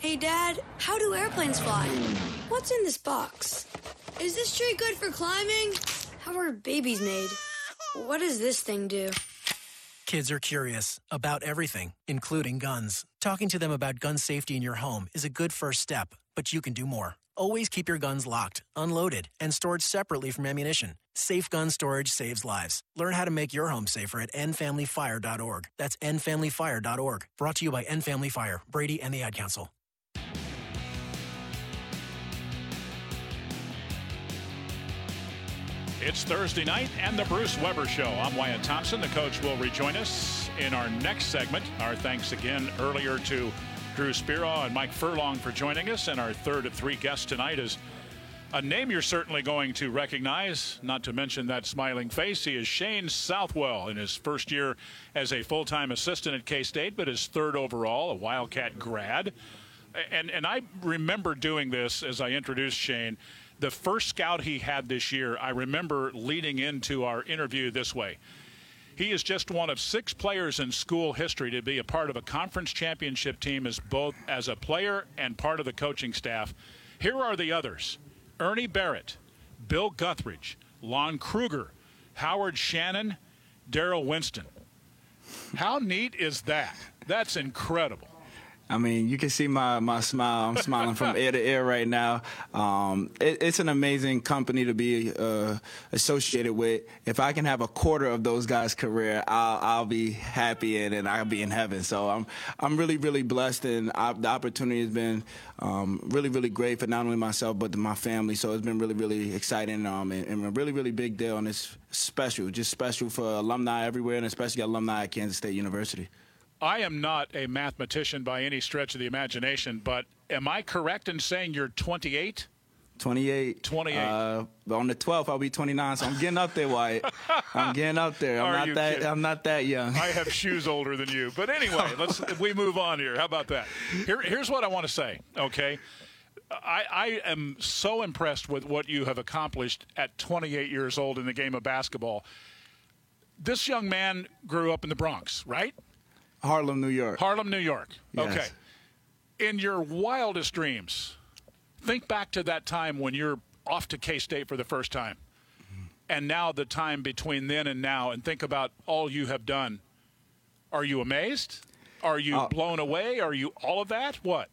Hey, Dad, how do airplanes fly? What's in this box? Is this tree good for climbing? How are babies made? What does this thing do? Kids are curious about everything, including guns. Talking to them about gun safety in your home is a good first step, but you can do more. Always keep your guns locked, unloaded, and stored separately from ammunition. Safe gun storage saves lives. Learn how to make your home safer at endfamilyfire.org. That's endfamilyfire.org. Brought to you by End Family Fire, Brady, and the Ad Council. It's Thursday night and the Bruce Weber Show. I'm Wyatt Thompson. The coach will rejoin us in our next segment. Our thanks again earlier to Drew Speraw and Mike Furlong for joining us. And our third of three guests tonight is a name you're certainly going to recognize, not to mention that smiling face. He is Shane Southwell in his first year as a full time assistant at K State, but his third overall, a Wildcat grad. And, and I remember doing this as I introduced Shane the first scout he had this year, I remember leading into our interview this way. He is just one of six players in school history to be a part of a conference championship team as both as a player and part of the coaching staff. Here are the others: Ernie Barrett, Bill Guthridge, Lon Kruger, Howard Shannon, Daryl Winston. How neat is that? That's incredible. I mean, you can see my, my smile. I'm smiling from ear to ear right now. Um, it, it's an amazing company to be uh, associated with. If I can have a quarter of those guys' career, I'll, I'll be happy and, and I'll be in heaven. So I'm I'm really really blessed, and I, the opportunity has been um, really really great for not only myself but my family. So it's been really really exciting um, and, and a really really big deal, and it's special, just special for alumni everywhere, and especially alumni at Kansas State University. I am not a mathematician by any stretch of the imagination, but am I correct in saying you're 28? 28. 28. Uh, on the 12th, I'll be 29, so I'm getting up there, Wyatt. I'm getting up there. I'm Are not that. kidding? I'm not that young. I have shoes older than you. But anyway, let's we move on here. How about that? Here, here's what I want to say. Okay, I, I am so impressed with what you have accomplished at 28 years old in the game of basketball. This young man grew up in the Bronx, right? Harlem, New York. Harlem, New York. Yes. Okay. In your wildest dreams, think back to that time when you're off to K State for the first time, and now the time between then and now, and think about all you have done. Are you amazed? Are you Uh, blown away? Are you all of that? What?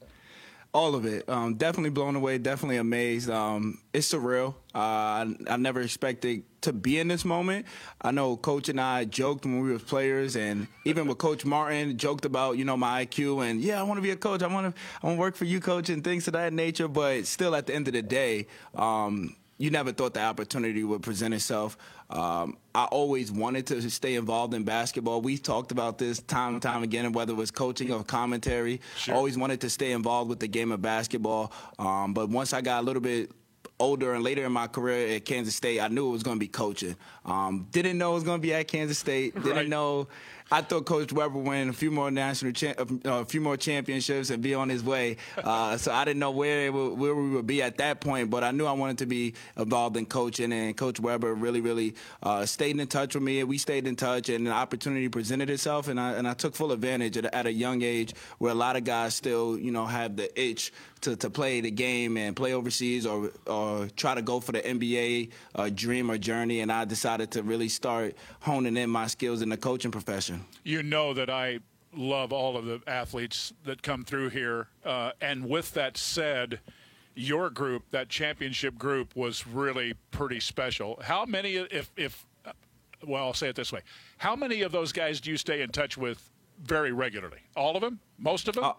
All of it. Um, definitely blown away. Definitely amazed. Um, it's surreal. Uh, I, I never expected to be in this moment. I know Coach and I joked when we were players, and even with Coach Martin, joked about you know my IQ and yeah, I want to be a coach. I want to I want to work for you, coach, and things of that nature. But still, at the end of the day. Um, you never thought the opportunity would present itself. Um, I always wanted to stay involved in basketball. We talked about this time and time again, whether it was coaching or commentary. Always wanted to stay involved with the game of basketball. Um, but once I got a little bit older and later in my career at Kansas State, I knew it was going to be coaching. Um, didn't know it was going to be at Kansas State. Didn't Right. know. I thought Coach Weber would win a few more national, cha- uh, a few more championships and be on his way. Uh, so I didn't know where where we would be at that point, but I knew I wanted to be involved in coaching. And Coach Weber really, really uh, stayed in touch with me. We stayed in touch, and an opportunity presented itself, and I and I took full advantage at, a- at a young age, where a lot of guys still, you know, have the itch to, to play the game and play overseas or or try to go for the NBA uh, dream or journey. And I decided to really start honing in my skills in the coaching profession. You know that I love all of the athletes that come through here. Uh, and with that said, your group, that championship group, was really pretty special. How many, if, if, uh, well, I'll say it this way: How many of those guys do you stay in touch with very regularly? All of them? Most of them?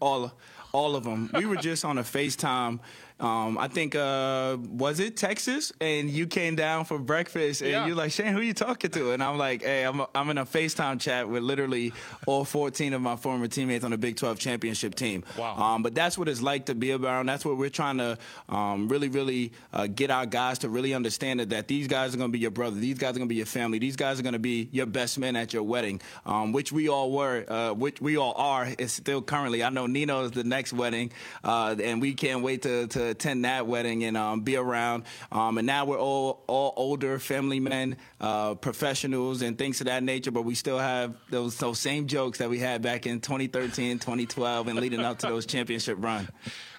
all all of them. We were just on a FaceTime. Um, I think uh, was it Texas, and you came down for breakfast, and Yeah. you're like, Shane, who are you talking to? And I'm like, Hey, I'm I'm in a FaceTime chat with literally all 14 of my former teammates on the Big 12 championship team. Wow. Um, but that's what it's like to be around. That's what we're trying to um, really, really uh, get our guys to really understand that, that these guys are going to be your brother. These guys are going to be your family. These guys are going to be your best men at your wedding, um, which we all were, uh, which we all are. It's still currently. I know Nino is the next wedding, uh, and we can't wait to, to attend that wedding and um, be around. Um, and now we're all all older family men, uh, professionals, and things of that nature. But we still have those those same jokes that we had back in 2013, 2012, and leading up to those championship run.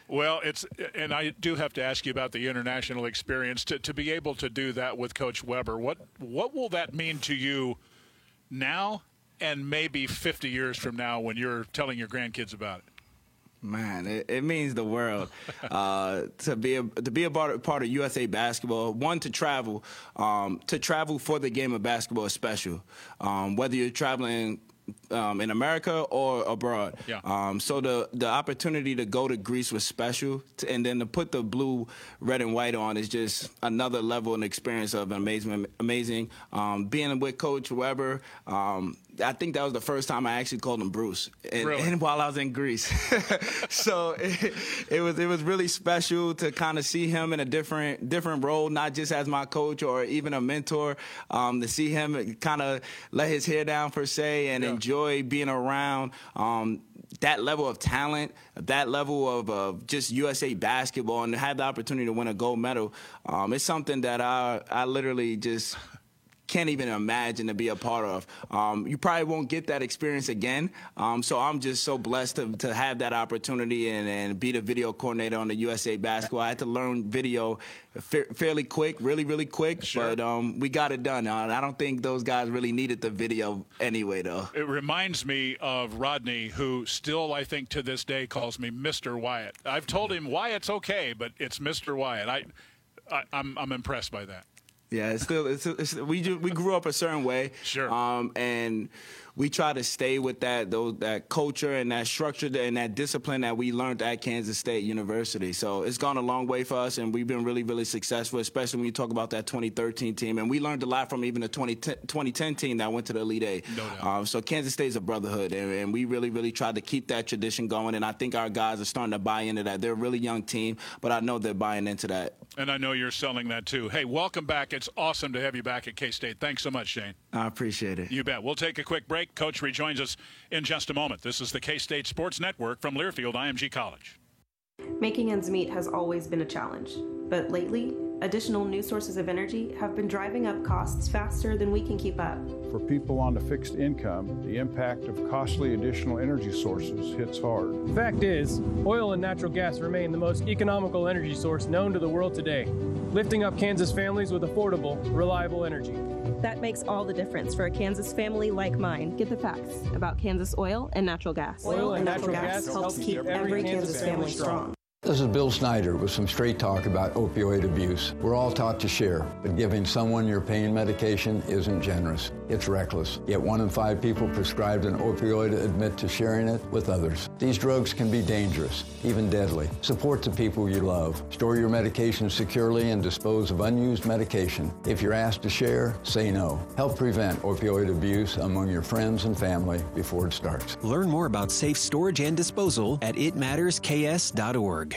Well, it's and I do have to ask you about the international experience to to be able to do that with Coach Weber. What what will that mean to you now and maybe 50 years from now when you're telling your grandkids about it? Man, it, it means the world uh, to be a, to be a part, part of USA basketball. One to travel, um, to travel for the game of basketball is special. Um, whether you're traveling um, in America or abroad. Yeah. Um, so the the opportunity to go to Greece was special, to, and then to put the blue, red, and white on is just another level and experience of amazing. Amazing. Um, being with Coach Weber, um, I think that was the first time I actually called him Bruce, and, Really? and while I was in Greece. so it, it was it was really special to kind of see him in a different different role, not just as my coach or even a mentor. Um, to see him kind of let his hair down per se and enjoy being around um, that level of talent, that level of uh, just USA basketball, and have the opportunity to win a gold medal. Um, it's something that I I literally just can't even imagine to be a part of. Um, you probably won't get that experience again. Um, so I'm just so blessed to, to have that opportunity and, and be the video coordinator on the USA basketball. I had to learn video fa- fairly quick, really, really quick, but um, we got it done. Uh, I don't think those guys really needed the video anyway, though. It reminds me of Rodney, who still, I think, to this day calls me Mr. Wyatt. I've told him Wyatt's okay, but it's Mr. Wyatt. I, I I'm I'm impressed by that. Yeah, it's still it's, it's we do, we grew up a certain way. Sure. Um, and we try to stay with that those, that culture and that structure and that discipline that we learned at Kansas State University. So it's gone a long way for us, and we've been really really successful, especially when you talk about that 2013 team. And we learned a lot from even the 2010, 2010 team that went to the Elite Eight. No doubt. Um, so Kansas State is a brotherhood, and, and we really really tried to keep that tradition going. And I think our guys are starting to buy into that. They're a really young team, but I know they're buying into that. And I know you're selling that too. Hey, welcome back. It's awesome to have you back at K State. Thanks so much, Shane. I appreciate it. You bet. We'll take a quick break. Coach rejoins us in just a moment. This is the K State Sports Network from Learfield IMG College. Making ends meet has always been a challenge, but lately, additional new sources of energy have been driving up costs faster than we can keep up. For people on a fixed income, the impact of costly additional energy sources hits hard. Fact is, oil and natural gas remain the most economical energy source known to the world today, lifting up Kansas families with affordable, reliable energy. That makes all the difference for a Kansas family like mine. Get the facts about Kansas oil and natural gas. Oil and natural gas helps keep every Kansas family strong. This is Bill Snyder with some straight talk about opioid abuse. We're all taught to share, but giving someone your pain medication isn't generous. It's reckless. Yet one in five people prescribed an opioid admit to sharing it with others. These drugs can be dangerous, even deadly. Support the people you love. Store your medication securely and dispose of unused medication. If you're asked to share, say no. Help prevent opioid abuse among your friends and family before it starts. Learn more about safe storage and disposal at itmattersks.org.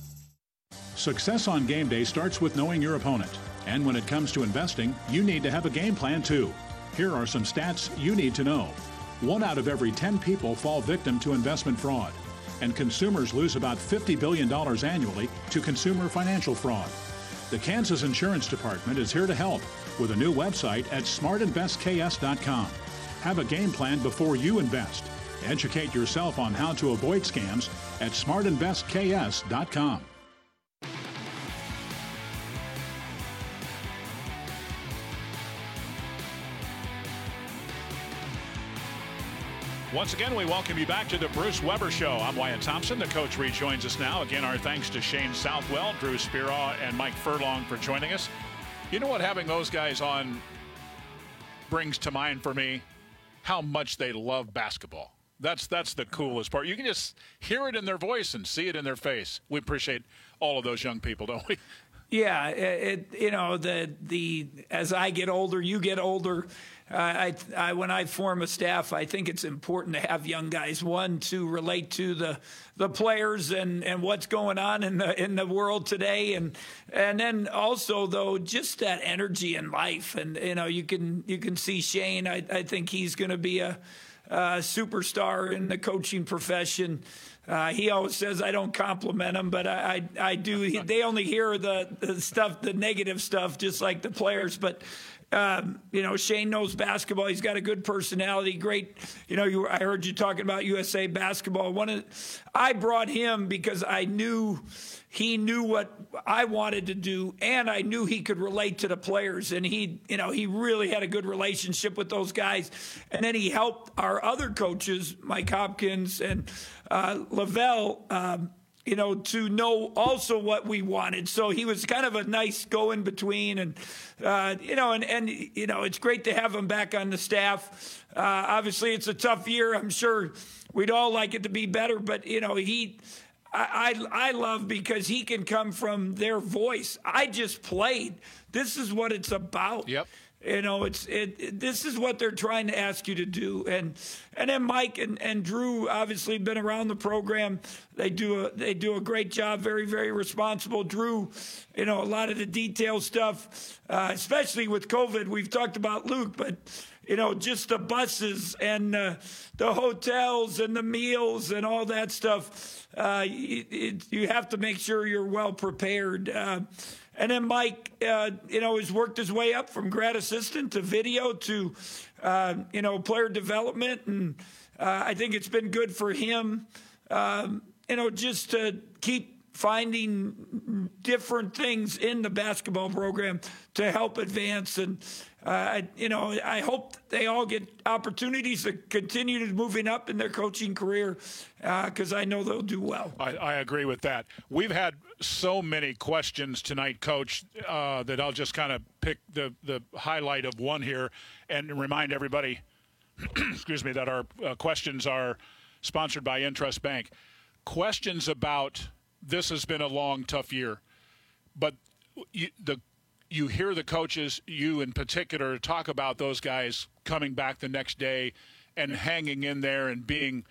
Success on game day starts with knowing your opponent. And when it comes to investing, you need to have a game plan too. Here are some stats you need to know. One out of every 10 people fall victim to investment fraud, and consumers lose about $50 billion annually to consumer financial fraud. The Kansas Insurance Department is here to help with a new website at smartinvestks.com. Have a game plan before you invest. Educate yourself on how to avoid scams at smartinvestks.com. Once again, we welcome you back to the Bruce Weber Show. I'm Wyatt Thompson. The coach rejoins us now. Again, our thanks to Shane Southwell, Drew Speraw, and Mike Furlong for joining us. You know what having those guys on brings to mind for me? How much they love basketball. That's that's the coolest part. You can just hear it in their voice and see it in their face. We appreciate all of those young people, don't we? Yeah, it, it you know the the as I get older, you get older. I, I when I form a staff, I think it's important to have young guys. One to relate to the the players and, and what's going on in the in the world today, and and then also though just that energy in life. And you know you can you can see Shane. I, I think he's going to be a, a superstar in the coaching profession. Uh, he always says I don't compliment him, but I, I, I do. They only hear the, the stuff, the negative stuff, just like the players. But um, you know, Shane knows basketball. He's got a good personality. Great. You know, you, I heard you talking about USA basketball. One of, I brought him because I knew he knew what I wanted to do, and I knew he could relate to the players. And he, you know, he really had a good relationship with those guys. And then he helped our other coaches, Mike Hopkins and uh, LaVall. Um, you know, to know also what we wanted. So he was kind of a nice go in between, and uh, you know, and and you know, it's great to have him back on the staff. Uh, obviously, it's a tough year. I'm sure we'd all like it to be better, but you know, he. I, I, I love because he can come from their voice. I just played. This is what it's about. Yep. You know, it's it, it, This is what they're trying to ask you to do, and and then Mike and, and Drew obviously been around the program. They do a they do a great job. Very very responsible. Drew, you know, a lot of the detail stuff, uh, especially with COVID. We've talked about Luke, but you know, just the buses and uh, the hotels and the meals and all that stuff. Uh, it, you have to make sure you're well prepared. And then Mike, uh, you know, has worked his way up from grad assistant to video to, uh, you know, player development, and uh, I think it's been good for him, um, you know, just to keep finding different things in the basketball program to help advance. And I, you know I hope they all get opportunities to continue to moving up in their coaching career because uh, I know they'll do well. I, I, agree with that. We've had so many questions tonight, Coach, uh, that I'll just kind of pick the the highlight of one here and remind everybody, excuse me, that our uh, questions are sponsored by Intrust Bank. Questions about this has been a long, tough year. But you, the you hear the coaches, you in particular, talk about those guys coming back the next day and hanging in there and being,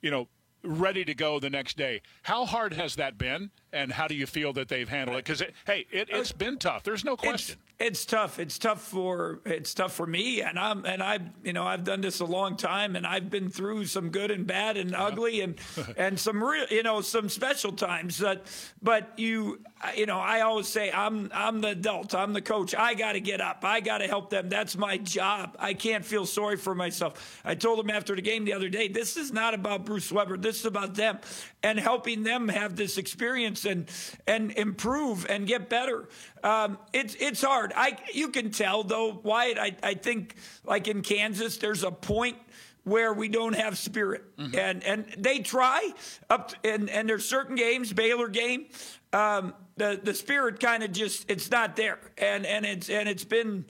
you know, ready to go the next day. How hard has that been, and how do you feel that they've handled it? Because it, hey, it, has been tough. There's no question. It's, it's tough. It's tough for it's tough for me, and I'm and I you know I've done this a long time, and I've been through some good and bad and yeah. ugly and and some real you know some special times. That but you you know I always say I'm I'm the adult. I'm the coach. I got to get up. I got to help them. That's my job. I can't feel sorry for myself. I told them after the game the other day, this is not about Bruce Weber. This is about them and helping them have this experience and and improve and get better. Um, it's it's hard. I you can tell though, Wyatt. I I think like in Kansas, there's a point where we don't have spirit, mm-hmm. and and they try up to, and and there's certain games, Baylor game, um, the the spirit kind of just it's not there, and and it's and it's been.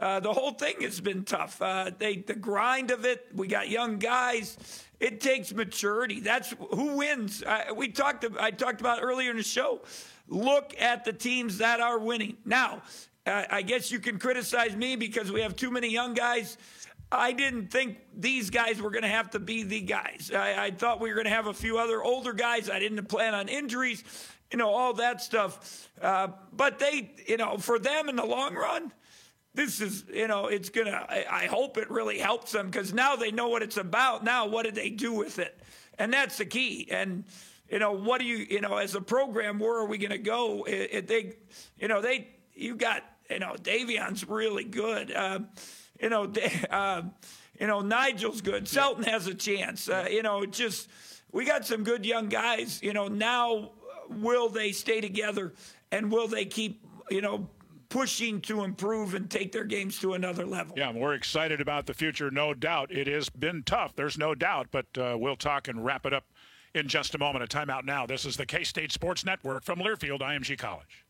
Uh, the whole thing has been tough. Uh, they, the grind of it. We got young guys. It takes maturity. That's who wins. we talked. I talked about earlier in the show. Look at the teams that are winning. Now, I guess you can criticize me because we have too many young guys. I didn't think these guys were going to have to be the guys. I, I thought we were going to have a few other older guys. I didn't plan on injuries, you know, all that stuff. Uh, but they, you know, for them in the long run, this is, you know, it's going to, I hope it really helps them because now they know what it's about. Now, what do they do with it? And that's the key. And, you know, what do you, you know, as a program, where are we going to go? It, they, you know, they, you got, you know, Davion's really good. Uh, you know, uh, you know, Nijel's good. Selton has a chance. Uh, you know, just we got some good young guys. You know, now will they stay together and will they keep, you know, pushing to improve and take their games to another level. Yeah, we're excited about the future, no doubt. It has been tough, there's no doubt, but uh, we'll talk and wrap it up in just a moment. A timeout now. This is the K State Sports Network from Learfield IMG College.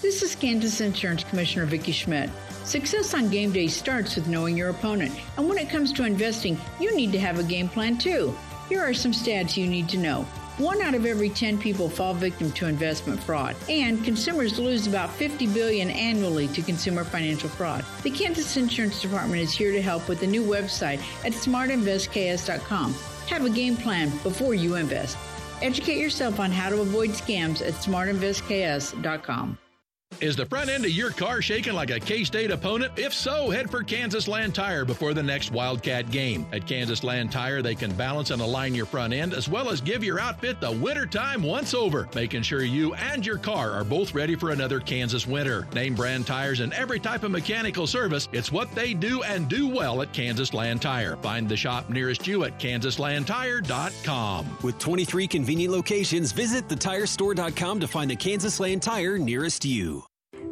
This is Kansas Insurance Commissioner Vicki Schmidt. Success on game day starts with knowing your opponent. And when it comes to investing, you need to have a game plan too. Here are some stats you need to know. One out of every 10 people fall victim to investment fraud, and consumers lose about 50 billion annually to consumer financial fraud. The Kansas Insurance Department is here to help with a new website at smartinvestks.com. Have a game plan before you invest. Educate yourself on how to avoid scams at smartinvestks.com. Is the front end of your car shaking like a K State opponent? If so, head for Kansas Land Tire before the next Wildcat game. At Kansas Land Tire, they can balance and align your front end as well as give your outfit the wintertime once over, making sure you and your car are both ready for another Kansas winter. Name brand tires and every type of mechanical service. It's what they do and do well at Kansas Land Tire. Find the shop nearest you at kansaslandtire.com. With 23 convenient locations, visit thetirestore.com to find the Kansas Land Tire nearest you.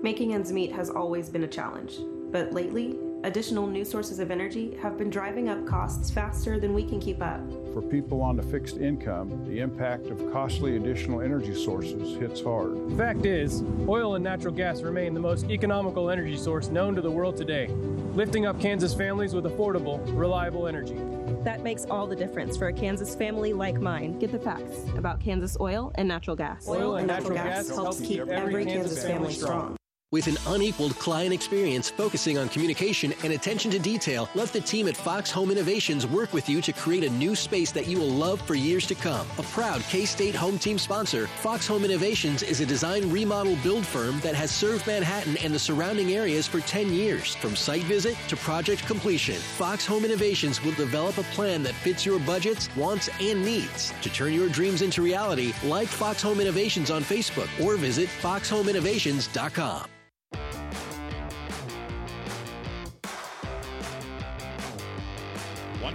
Making ends meet has always been a challenge, but lately, additional new sources of energy have been driving up costs faster than we can keep up. For people on a fixed income, the impact of costly additional energy sources hits hard. Fact is, oil and natural gas remain the most economical energy source known to the world today, lifting up Kansas families with affordable, reliable energy. That makes all the difference for a Kansas family like mine. Get the facts about Kansas oil and natural gas. Oil, and natural, natural gas, gas helps keep every Kansas family strong. With an unequaled client experience focusing on communication and attention to detail, let the team at Fox Home Innovations work with you to create a new space that you will love for years to come. A proud K State home team sponsor, Fox Home Innovations is a design remodel build firm that has served Manhattan and the surrounding areas for 10 years. From site visit to project completion, Fox Home Innovations will develop a plan that fits your budgets, wants, and needs. To turn your dreams into reality, like Fox Home Innovations on Facebook or visit foxhomeinnovations.com.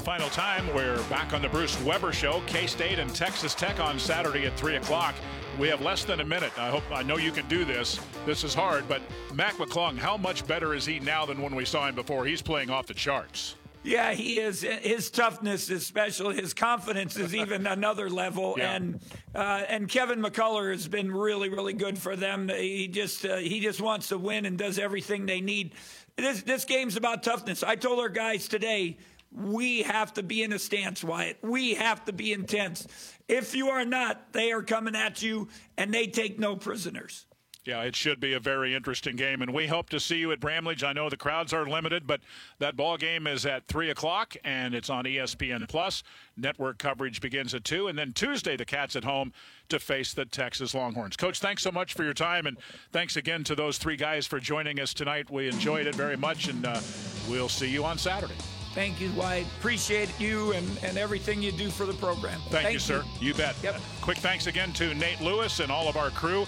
final time, we're back on the Bruce Weber Show. K State and Texas Tech on Saturday at 3 o'clock. We have less than a minute. I hope I know you can do this. This is hard, but Mac McClung, how much better is he now than when we saw him before? He's playing off the charts. Yeah, he is. His toughness is special. His confidence is even another level. Yeah. And uh, and Kevin McCullar has been really, really good for them. He just uh, he just wants to win and does everything they need. This this game's about toughness. I told our guys today. We have to be in a stance, Wyatt. We have to be intense. If you are not, they are coming at you, and they take no prisoners. Yeah, it should be a very interesting game, and we hope to see you at Bramlage. I know the crowds are limited, but that ball game is at three o'clock, and it's on ESPN Plus. Network coverage begins at two, and then Tuesday the Cats at home to face the Texas Longhorns. Coach, thanks so much for your time, and thanks again to those three guys for joining us tonight. We enjoyed it very much, and uh, we'll see you on Saturday. Thank you, Wyatt. Appreciate you and, and everything you do for the program. Thank, you, sir. You, bet. Yep. Quick thanks again to Nate Lewis and all of our crew.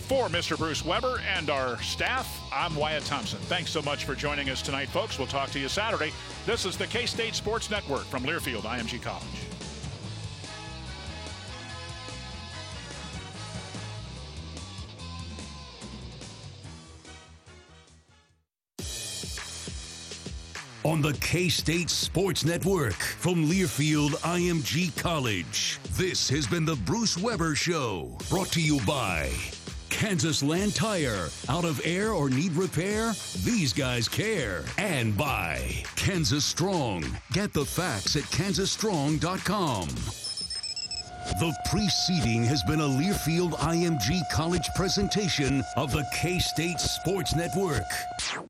For Mr. Bruce Weber and our staff, I'm Wyatt Thompson. Thanks so much for joining us tonight, folks. We'll talk to you Saturday. This is the K State Sports Network from Learfield IMG College. On the K State Sports Network from Learfield IMG College. This has been the Bruce Weber Show, brought to you by Kansas Land Tire. Out of air or need repair? These guys care. And by Kansas Strong. Get the facts at kansasstrong.com. The preceding has been a Learfield IMG College presentation of the K State Sports Network.